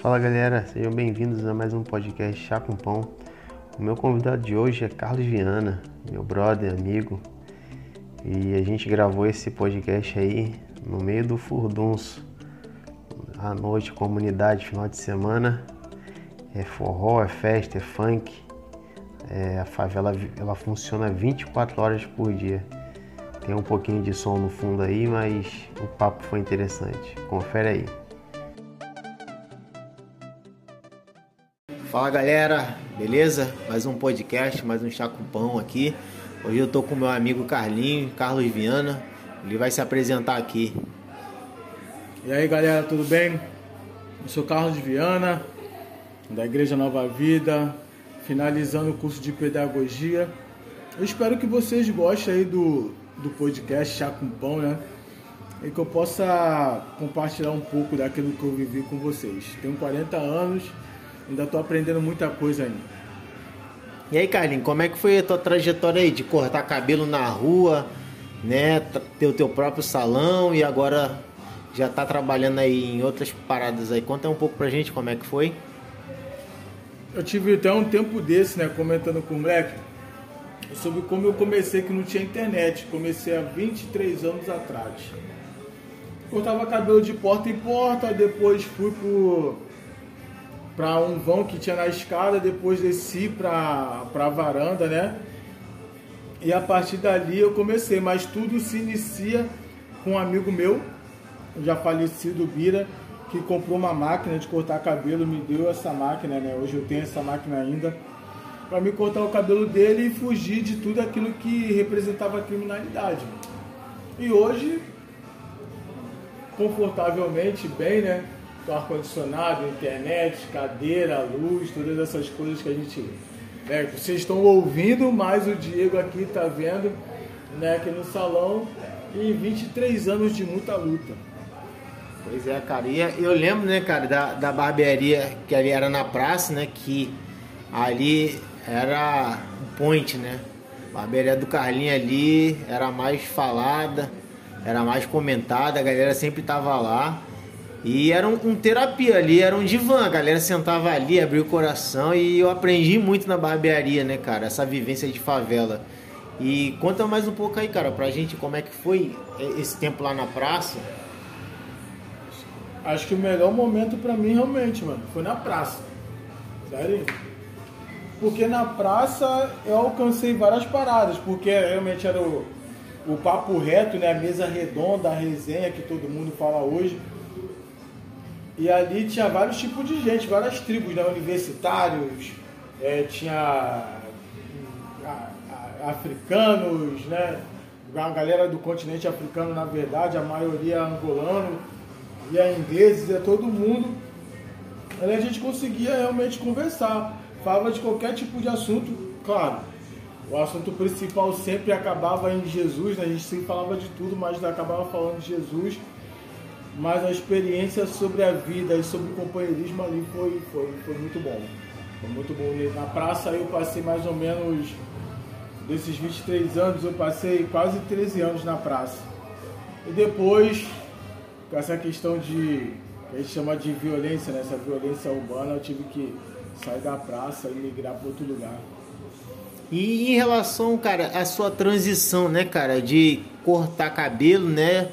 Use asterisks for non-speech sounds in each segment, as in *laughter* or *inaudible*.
Fala galera, sejam bem-vindos a mais um podcast Chá com Pão. O meu convidado de hoje é Carlos Viana, meu brother, amigo, e a gente gravou esse podcast aí no meio do furdunço, à noite, comunidade, final de semana. É forró, é festa, é funk. É, a favela ela funciona 24 horas por dia. Tem um pouquinho de som no fundo aí, mas o papo foi interessante. Confere aí. Fala galera, beleza? Mais um podcast, mais um chá com pão aqui. Hoje eu tô com meu amigo Carlinho, Carlos Viana. Ele vai se apresentar aqui. E aí galera, tudo bem? Eu sou Carlos Viana, da Igreja Nova Vida, finalizando o curso de pedagogia. Eu espero que vocês gostem aí do, do podcast Chá com Pão, né? E que eu possa compartilhar um pouco daquilo que eu vivi com vocês. Tenho 40 anos, ainda estou aprendendo muita coisa ainda. E aí, Carlinhos, como é que foi a tua trajetória aí de cortar cabelo na rua, né? Ter o teu próprio salão e agora já tá trabalhando aí em outras paradas aí. Conta um pouco pra gente como é que foi. Eu tive até um tempo desse, né, comentando com o moleque sobre como eu comecei que não tinha internet. Comecei há 23 anos atrás. Cortava cabelo de porta em porta, depois fui pro para um vão que tinha na escada, depois desci para a varanda, né? E a partir dali eu comecei, mas tudo se inicia com um amigo meu, já falecido, Bira, que comprou uma máquina de cortar cabelo, me deu essa máquina, né? Hoje eu tenho essa máquina ainda, para me cortar o cabelo dele e fugir de tudo aquilo que representava criminalidade. E hoje, confortavelmente, bem, né? Ar-condicionado, internet, cadeira, luz, todas essas coisas que a gente. Né, vocês estão ouvindo, mas o Diego aqui está vendo né, aqui no salão e 23 anos de muita luta. Pois é, cara. E eu lembro, né, cara, da, da barbearia que ali era na praça, né? Que ali era o point, né? A barbearia do Carlinho ali era mais falada, era mais comentada, a galera sempre tava lá. E era um, um, terapia ali, era um divã. A galera sentava ali, abria o coração e eu aprendi muito na barbearia, né, cara? Essa vivência de favela. E conta mais um pouco aí, cara, pra gente como é que foi esse tempo lá na praça. Acho que o melhor momento pra mim realmente, mano, foi na praça. Sério? Porque na praça eu alcancei várias paradas, porque realmente era o, o papo reto, né? A mesa redonda, a resenha que todo mundo fala hoje e ali tinha vários tipos de gente, várias tribos, né? universitários, é, tinha africanos, né? A galera do continente africano, na verdade, a maioria angolano, e a ingleses, é todo mundo. Ali a gente conseguia realmente conversar. Falava de qualquer tipo de assunto, claro. O assunto principal sempre acabava em Jesus, né? A gente sempre falava de tudo, mas acabava falando de Jesus mas a experiência sobre a vida e sobre o companheirismo ali foi, foi, foi muito bom. Foi muito bom. Na praça eu passei mais ou menos, desses 23 anos, eu passei quase 13 anos na praça. E depois, com essa questão de, que a gente chama de violência, né? essa violência urbana, eu tive que sair da praça e migrar para outro lugar. E em relação, cara, à sua transição, né, cara, de cortar cabelo, né?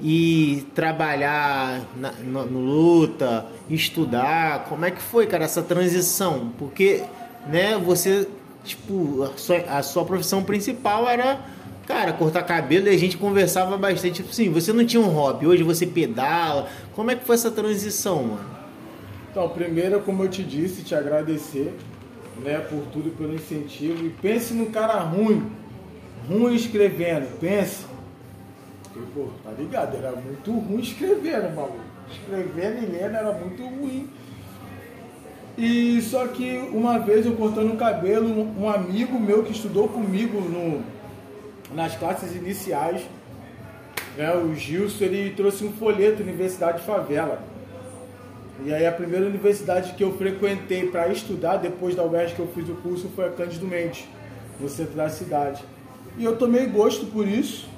E trabalhar na, no, no, luta, estudar? Como é que foi, cara, essa transição? Porque, né, você, tipo, a sua, a sua profissão principal era, cara, cortar cabelo e a gente conversava bastante. Tipo assim, você não tinha um hobby, hoje você pedala. Como é que foi essa transição, mano? Então, primeiro, como eu te disse, te agradecer, né, por tudo, pelo incentivo. E pense no cara ruim, ruim escrevendo, pense porque, pô, tá ligado? Era muito ruim escrevendo, maluco. Escrevendo e lendo era muito ruim. E só que uma vez eu cortando o cabelo, um amigo meu que estudou comigo no, nas classes iniciais, né, o Gilson, ele trouxe um folheto Universidade Favela. E aí a primeira universidade que eu frequentei para estudar, depois da UERJ que eu fiz o curso, foi a Cândido Mendes, no centro da cidade. E eu tomei gosto por isso,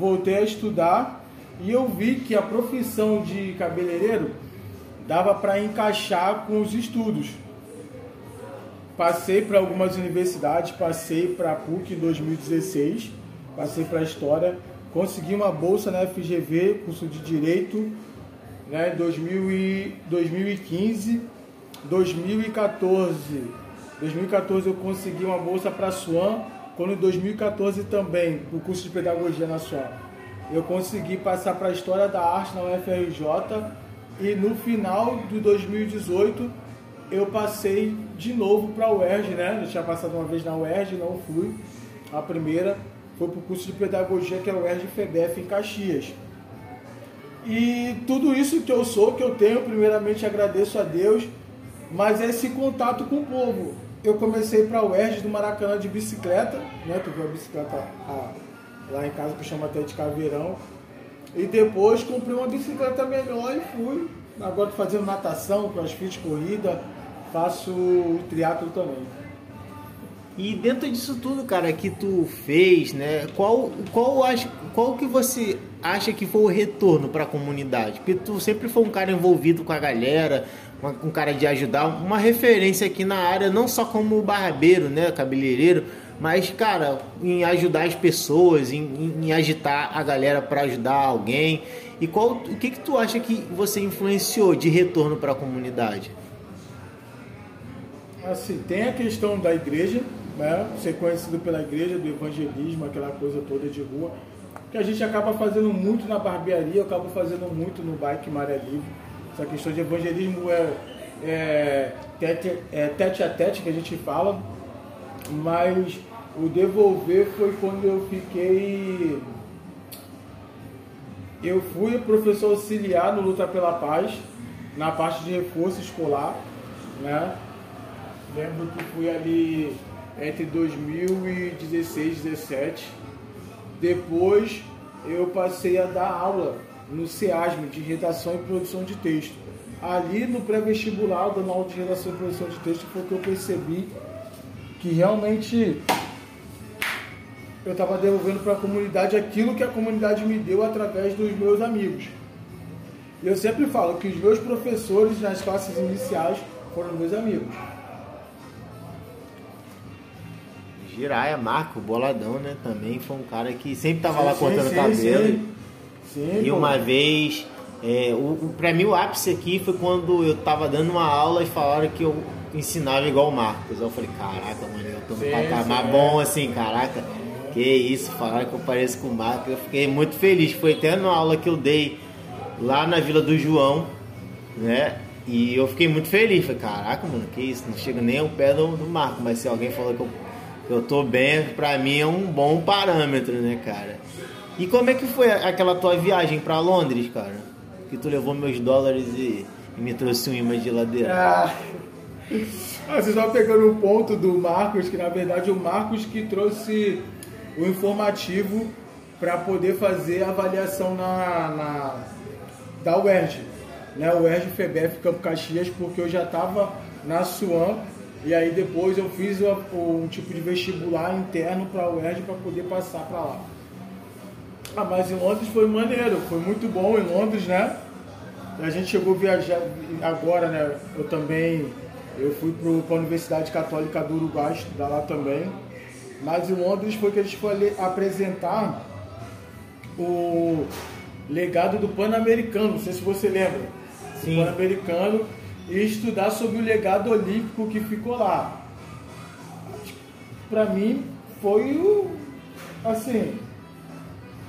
voltei a estudar e eu vi que a profissão de cabeleireiro dava para encaixar com os estudos. Passei para algumas universidades, passei para a PUC em 2016, passei para a História, consegui uma bolsa na FGV, curso de Direito, né, em 2015, 2014. 2014 eu consegui uma bolsa para a SWAN, quando em 2014 também, o curso de Pedagogia na SWAN, eu consegui passar para a História da Arte na UFRJ e no final de 2018 eu passei de novo para a UERJ, né? Eu tinha passado uma vez na UERJ, não fui. A primeira foi para o curso de pedagogia que é o UERJ FEBEF em Caxias. E tudo isso que eu sou, que eu tenho, primeiramente agradeço a Deus, mas é esse contato com o povo. Eu comecei para a UERJ do Maracanã de bicicleta, né? Tu viu a bicicleta lá em casa que chama até de caveirão. E depois comprei uma bicicleta melhor e fui. Agora estou fazendo natação, crossfit, corrida, faço triatlo também. E dentro disso tudo, cara, que tu fez, né? Qual, qual, qual que você acha que foi o retorno para a comunidade? Porque tu sempre foi um cara envolvido com a galera, um cara de ajudar, uma referência aqui na área, não só como barbeiro, né, cabeleireiro, mas, cara, em ajudar as pessoas, em, em agitar a galera para ajudar alguém. E qual, o que, que tu acha que você influenciou de retorno para a comunidade? Assim, tem a questão da igreja, né? ser conhecido pela igreja, do evangelismo, aquela coisa toda de rua, que a gente acaba fazendo muito na barbearia, eu acabo fazendo muito no bike Maré Livre. Essa questão de evangelismo é, é, tete, é tete a tete que a gente fala, mas o devolver foi quando eu fiquei. Eu fui professor auxiliar no Luta pela Paz, na parte de reforço escolar, né? Lembro que fui ali entre 2016 e 2017. Depois eu passei a dar aula no SEASM de redação e produção de texto. Ali no pré-vestibular, dando aula de redação e produção de texto, foi que eu percebi que realmente eu estava devolvendo para a comunidade aquilo que a comunidade me deu através dos meus amigos. E eu sempre falo que os meus professores nas classes iniciais foram meus amigos. Jiraya, Marco, Boladão, né? Também foi um cara que sempre tava sim, lá cortando sim, cabelo. Sim, sim. e uma vez, é, o, o, pra mim o ápice aqui foi quando eu tava dando uma aula e falaram que eu ensinava igual o Marcos. Eu falei, caraca, mano, eu tô no patamar é. bom assim, caraca. Que isso, falaram que eu pareço com o Marcos. Eu fiquei muito feliz. Foi até numa aula que eu dei lá na Vila do João, né? E eu fiquei muito feliz. Falei, caraca, mano, que isso? Não chega nem ao pé do, do Marco. Mas se alguém falou que eu, que eu tô bem, pra mim é um bom parâmetro, né, cara? E como é que foi aquela tua viagem pra Londres, cara? Que tu levou meus dólares e, e me trouxe um imã de geladeira. Ah. *laughs* Ah, vocês estão pegando o ponto do Marcos, que na verdade o Marcos que trouxe o informativo para poder fazer a avaliação na, na da UERJ, né? UERJ FEBEF Campo Caxias, porque eu já estava na SUAM e aí depois eu fiz um tipo de vestibular interno para a UERJ para poder passar para lá. Ah, mas em Londres foi maneiro, foi muito bom em Londres, né? A gente chegou a viajar agora, né? Eu também eu fui para a Universidade Católica do Uruguai estudar lá também. Mas em Londres foi que a gente foi apresentar o legado do Pan-Americano, não sei se você lembra. Sim. O Pan-Americano e estudar sobre o legado olímpico que ficou lá. Para mim foi o assim,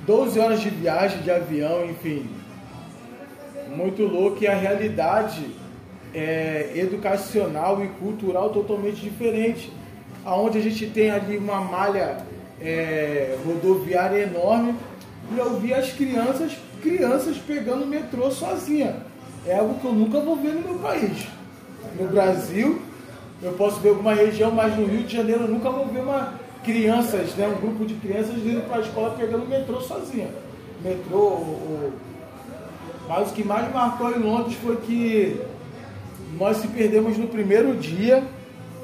12 horas de viagem de avião, enfim. Muito louco e a realidade é, educacional e cultural totalmente diferente onde a gente tem ali uma malha é, rodoviária enorme, e eu vi as crianças, crianças pegando metrô sozinha. É algo que eu nunca vou ver no meu país. No Brasil, eu posso ver alguma região, mas no Rio de Janeiro eu nunca vou ver uma crianças, né, um grupo de crianças indo para a escola pegando metrô sozinha. Metrô, o, mas o que mais marcou em Londres foi que nós se perdemos no primeiro dia,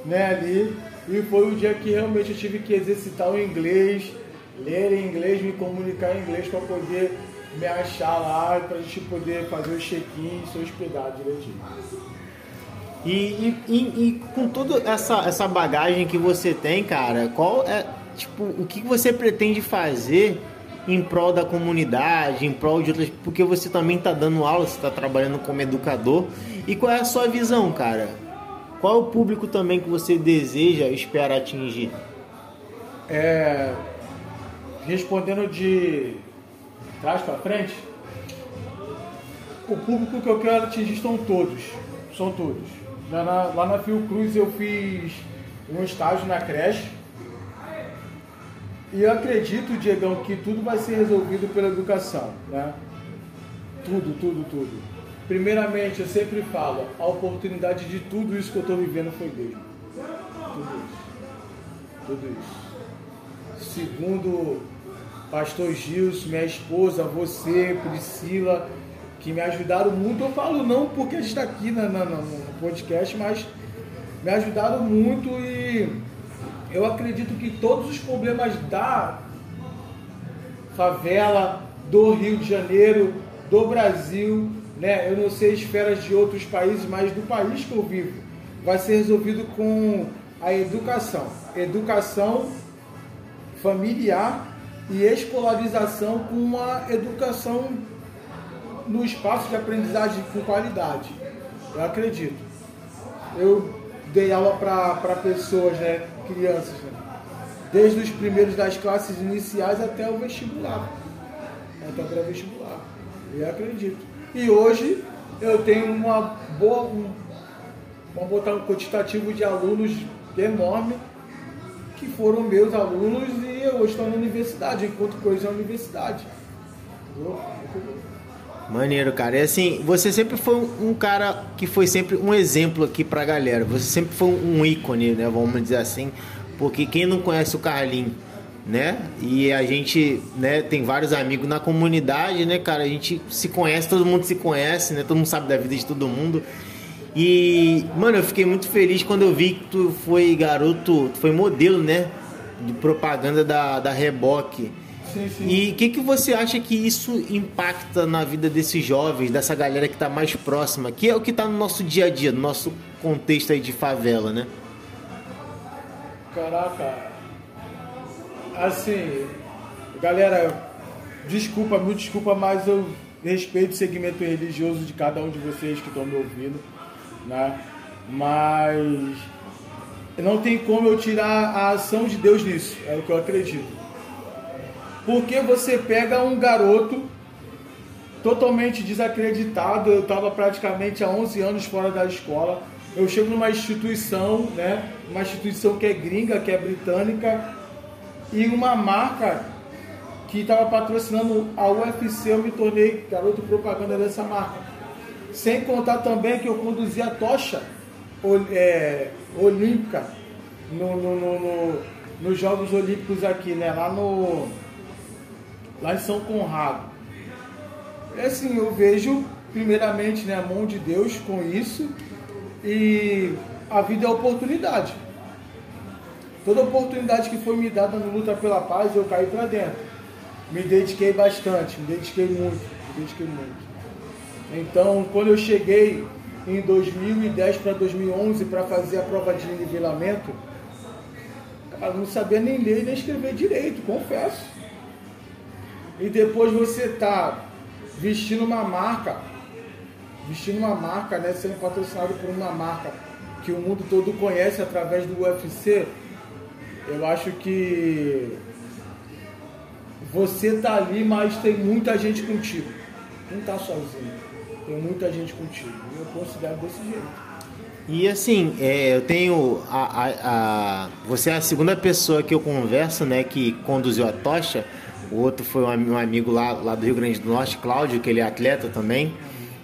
né, ali e foi o dia que realmente eu tive que exercitar o inglês, ler em inglês, me comunicar em inglês para poder me achar lá pra gente poder fazer o check-in e se hospedar direitinho. E, e, e, e, com toda essa, essa bagagem que você tem, cara, qual é tipo o que você pretende fazer em prol da comunidade, em prol de outras, porque você também está dando aula, você está trabalhando como educador. E qual é a sua visão, cara? Qual é o público também que você deseja, espera atingir? É, respondendo de trás para frente, o público que eu quero atingir são todos, são todos Lá na, lá na Fiocruz eu fiz um estágio na creche. E eu acredito, Diegão, que tudo vai ser resolvido pela educação, né? Tudo, tudo, tudo. Primeiramente, eu sempre falo, a oportunidade de tudo isso que eu estou vivendo foi Deus. Tudo isso. Tudo isso. Segundo pastor Gilson, minha esposa, você, Priscila, que me ajudaram muito. Eu falo não porque a gente está aqui na, na, no podcast, mas me ajudaram muito e eu acredito que todos os problemas da favela, do Rio de Janeiro, do Brasil, né? Eu não sei esferas de outros países, mas do país que eu vivo, vai ser resolvido com a educação. Educação familiar e escolarização com uma educação no espaço de aprendizagem com qualidade. Eu acredito. Eu dei aula para pessoas, né, crianças, né, desde os primeiros das classes iniciais até o vestibular, até o pré-vestibular. Eu acredito. E hoje eu tenho uma boa, um, vamos botar um quantitativo de alunos enorme que foram meus alunos e eu estou na universidade, enquanto coisa é universidade. Entendeu? Maneiro, cara. E assim, você sempre foi um cara que foi sempre um exemplo aqui pra galera. Você sempre foi um ícone, né? Vamos dizer assim. Porque quem não conhece o Carlinho, né? E a gente, né, tem vários amigos na comunidade, né, cara? A gente se conhece, todo mundo se conhece, né? Todo mundo sabe da vida de todo mundo. E, mano, eu fiquei muito feliz quando eu vi que tu foi garoto, tu foi modelo, né? De propaganda da, da Reboque. Sim, sim. E o que, que você acha que isso impacta na vida desses jovens, dessa galera que está mais próxima, que é o que está no nosso dia a dia, no nosso contexto aí de favela, né? Caraca, assim, galera, desculpa, muito desculpa, mas eu respeito o segmento religioso de cada um de vocês que estão me ouvindo, né? Mas não tem como eu tirar a ação de Deus nisso, é o que eu acredito. Porque você pega um garoto totalmente desacreditado, eu estava praticamente há 11 anos fora da escola. Eu chego numa instituição, né, uma instituição que é gringa, que é britânica, e uma marca que estava patrocinando a UFC, eu me tornei garoto propaganda dessa marca. Sem contar também que eu conduzia a tocha é, olímpica no, no, no, no, nos Jogos Olímpicos aqui, né? Lá no lá em São Conrado. É assim, eu vejo primeiramente né, a mão de Deus com isso e a vida é oportunidade. Toda oportunidade que foi me dada no Luta pela Paz, eu caí para dentro. Me dediquei bastante, me dediquei muito, me dediquei muito. Então, quando eu cheguei em 2010 para 2011 para fazer a prova de nivelamento, cara, não sabia nem ler nem escrever direito, confesso e depois você tá vestindo uma marca, vestindo uma marca, né, sendo patrocinado por uma marca que o mundo todo conhece através do UFC, eu acho que você tá ali, mas tem muita gente contigo. Não tá sozinho. Tem muita gente contigo. Eu considero desse jeito. E assim, é, eu tenho a, a, a, Você é a segunda pessoa que eu converso, né, que conduziu a tocha. O outro foi um, amigo lá, lá do Rio Grande do Norte, Cláudio, que ele é atleta também,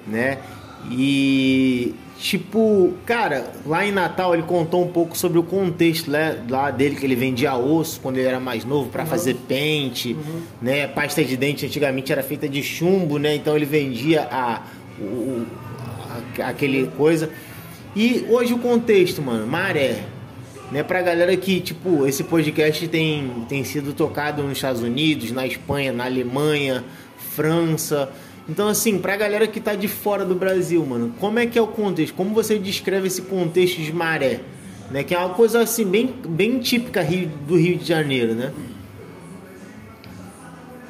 né? E tipo, cara, lá em Natal ele contou um pouco sobre o contexto né, lá dele que ele vendia osso quando ele era mais novo para uhum. fazer pente, uhum. né? Pasta de dente antigamente era feita de chumbo, né? Então ele vendia a, o, a aquele coisa. E hoje o contexto, mano, maré, né, pra galera que, tipo, esse podcast tem, tem sido tocado nos Estados Unidos, na Espanha, na Alemanha, França. Então, assim, pra galera que tá de fora do Brasil, mano, como é que é o contexto? Como você descreve esse contexto de maré? Né? Que é uma coisa, assim, bem, bem típica do Rio de Janeiro, né?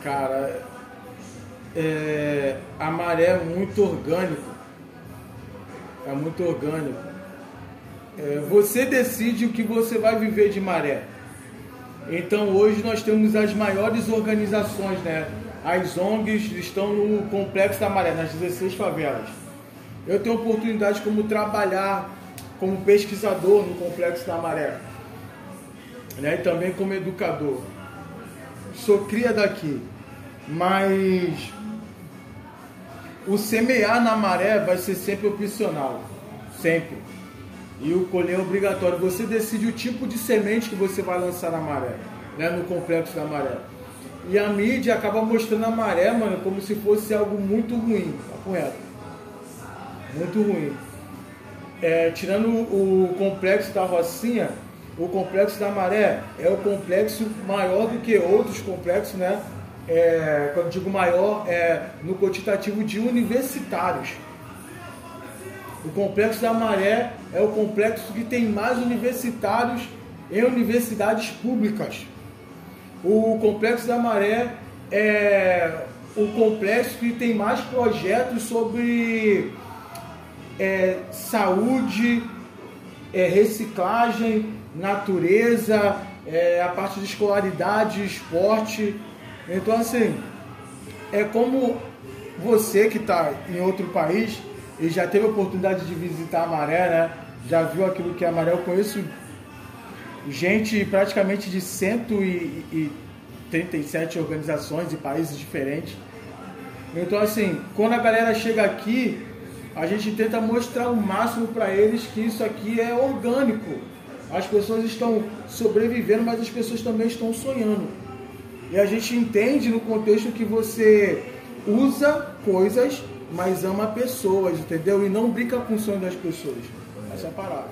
Cara, é, a maré é muito orgânico. É muito orgânico. É, você decide o que você vai viver de maré. Então hoje nós temos as maiores organizações, né? As ONGs estão no Complexo da Maré, nas 16 favelas. Eu tenho oportunidade como trabalhar como pesquisador no Complexo da Maré, né? E também como educador. Sou cria daqui, mas o semear na maré vai ser sempre opcional, sempre. E o colher é obrigatório. Você decide o tipo de semente que você vai lançar na maré, né, no complexo da maré. E a mídia acaba mostrando a maré, mano, como se fosse algo muito ruim, tá correto? Muito ruim. É, tirando o, o complexo da Rocinha, o complexo da Maré é o complexo maior do que outros complexos, né? É, quando digo maior, é no quantitativo de universitários. O Complexo da Maré é o complexo que tem mais universitários em universidades públicas. O Complexo da Maré é o complexo que tem mais projetos sobre é, saúde, é, reciclagem, natureza, é, a parte de escolaridade, esporte. Então, assim, é como você que está em outro país e já teve a oportunidade de visitar a Maré, né? Já viu aquilo que é a Maré. Eu conheço gente praticamente de 137 organizações e países diferentes. Então, assim, quando a galera chega aqui, a gente tenta mostrar o máximo para eles que isso aqui é orgânico. As pessoas estão sobrevivendo, mas as pessoas também estão sonhando. E a gente entende no contexto que você usa coisas mas ama pessoas, entendeu? E não brinca com o sonho das pessoas. Essa é a parada.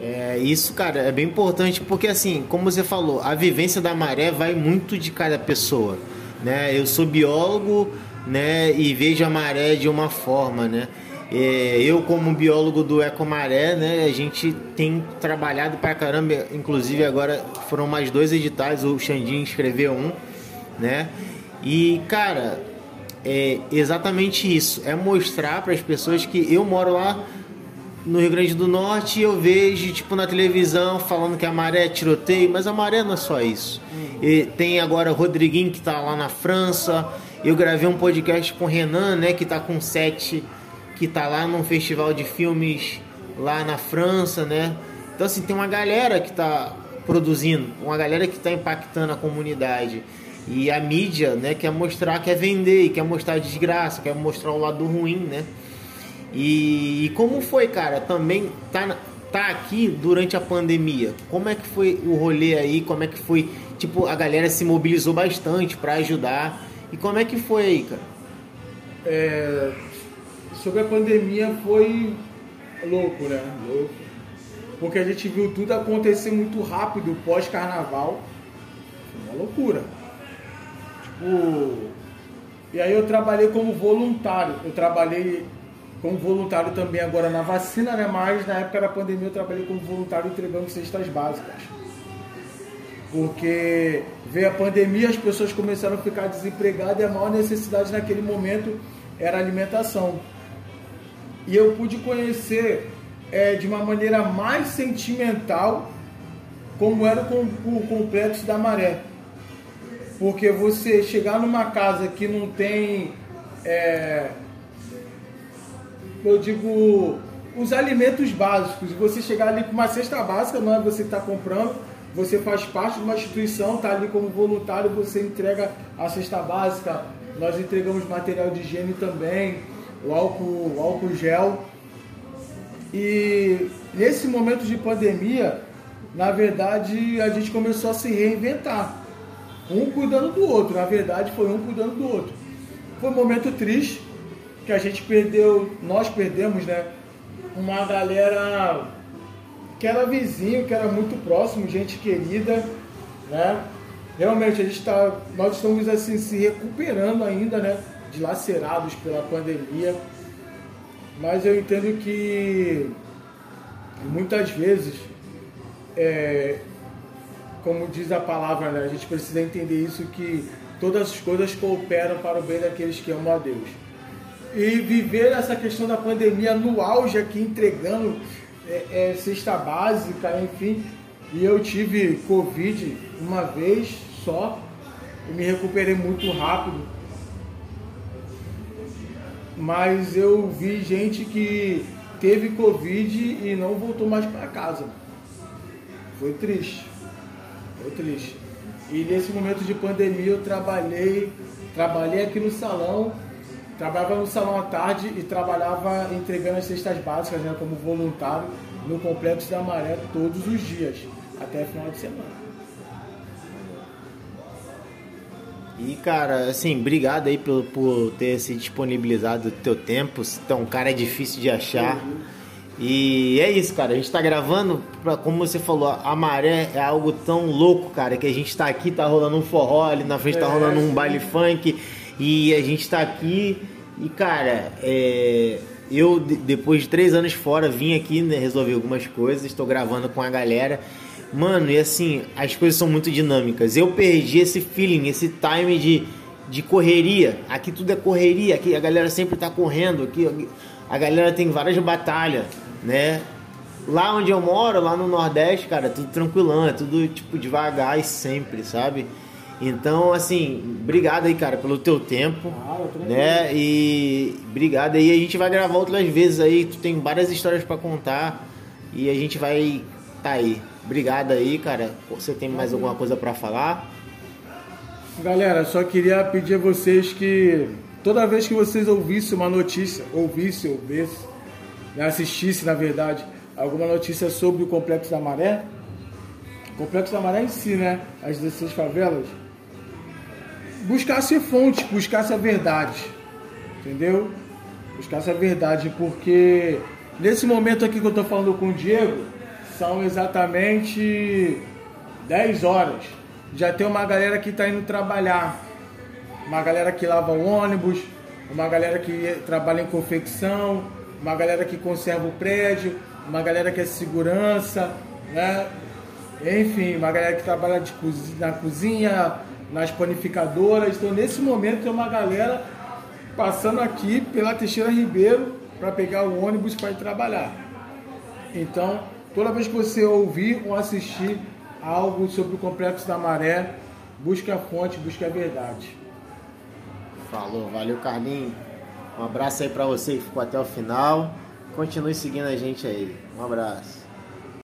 É, isso, cara, é bem importante porque, assim, como você falou, a vivência da maré vai muito de cada pessoa, né? Eu sou biólogo, né, e vejo a maré de uma forma, né? É, eu, como biólogo do Ecomaré, né, a gente tem trabalhado pra caramba, inclusive agora foram mais dois editais, o Xandinho escreveu um, né? E, cara, é exatamente isso. É mostrar para as pessoas que eu moro lá no Rio Grande do Norte e eu vejo, tipo, na televisão falando que a maré é tiroteio, mas a maré não é só isso. E tem agora o Rodriguinho que está lá na França. Eu gravei um podcast com o Renan, né, que está com sete, que está lá num festival de filmes lá na França, né? Então, assim, tem uma galera que está produzindo, uma galera que está impactando a comunidade. E a mídia, né, quer mostrar, quer vender, quer mostrar a desgraça, quer mostrar o lado ruim, né? E, e, como foi, cara? Também tá, tá aqui durante a pandemia. Como é que foi o rolê aí? Como é que foi? Tipo, a galera se mobilizou bastante para ajudar. E como é que foi aí, cara? É, sobre a pandemia foi louco, né? Louco. Porque a gente viu tudo acontecer muito rápido pós-carnaval. Uma loucura o... E aí eu trabalhei como voluntário. Eu trabalhei como voluntário também agora na vacina, né? Mas na época da pandemia eu trabalhei como voluntário entregando cestas básicas. Porque veio a pandemia, as pessoas começaram a ficar desempregadas e a maior necessidade naquele momento era alimentação. E eu pude conhecer é, de uma maneira mais sentimental como era o complexo da maré. Porque você chegar numa casa que não tem, é, eu digo, os alimentos básicos, você chegar ali com uma cesta básica, não é você está comprando, você faz parte de uma instituição, está ali como voluntário, você entrega a cesta básica, nós entregamos material de higiene também, o álcool, o álcool gel. E nesse momento de pandemia, na verdade, a gente começou a se reinventar um cuidando do outro. Na verdade, foi um cuidando do outro. Foi um momento triste que a gente perdeu, nós perdemos, né? Uma galera que era vizinho, que era muito próximo, gente querida, né? realmente a gente tá, nós estamos assim se recuperando ainda, né? Dilacerados pela pandemia. Mas eu entendo que muitas vezes, é, como diz a palavra, né, a gente precisa entender isso que todas as coisas cooperam para o bem daqueles que amam a Deus. E viver essa questão da pandemia no auge aqui, entregando é, é, cesta básica, enfim. E eu tive Covid uma vez só e me recuperei muito rápido. Mas eu vi gente que teve Covid e não voltou mais para casa. Foi triste. Foi triste. E nesse momento de pandemia eu trabalhei, trabalhei aqui no salão, trabalhava no salão à tarde e trabalhava entregando as cestas básicas né, como voluntário no Complexo da Maré todos os dias, até final de semana. E cara, assim, obrigado aí por, por ter se disponibilizado o teu tempo. Então, um cara é difícil de achar. E é isso, cara. A gente tá gravando, pra, como você falou, a maré é algo tão louco, cara, que a gente tá aqui, tá rolando um forró, ali na frente tá é, rolando um baile funk, e a gente tá aqui. E, cara, é, eu, depois de três anos fora, vim aqui né, resolver algumas coisas, estou gravando com a galera. Mano, e assim, as coisas são muito dinâmicas. Eu perdi esse feeling, esse time de, de correria. Aqui tudo é correria, aqui a galera sempre tá correndo, aqui a galera tem várias batalhas, né? Lá onde eu moro, lá no Nordeste, cara, tudo tranquilão, é tudo tipo devagar e sempre, sabe? Então, assim, obrigado aí, cara, pelo teu tempo, ah, né? E obrigado aí, a gente vai gravar outras vezes aí, tu tem várias histórias para contar e a gente vai tá aí. Obrigado aí, cara. Você tem mais alguma coisa para falar? Galera, só queria pedir a vocês que toda vez que vocês ouvissem uma notícia, ouvissem, né, assistissem, na verdade, alguma notícia sobre o Complexo da Maré, o Complexo da Maré em si, né, as 16 favelas, buscasse fonte, buscasse a verdade, entendeu? Buscasse a verdade, porque nesse momento aqui que eu tô falando com o Diego, são exatamente 10 horas. Já tem uma galera que está indo trabalhar. Uma galera que lava ônibus, uma galera que trabalha em confecção, uma galera que conserva o prédio, uma galera que é segurança, né? Enfim, uma galera que trabalha cozinha, na cozinha, nas panificadoras. Então, nesse momento, tem uma galera passando aqui pela Teixeira Ribeiro para pegar o ônibus para ir trabalhar. Então, Toda vez que você ouvir ou assistir algo sobre o Complexo da Maré, busque a fonte, busque a verdade. Falou, valeu Carlinhos. Um abraço aí para você que ficou até o final. Continue seguindo a gente aí. Um abraço.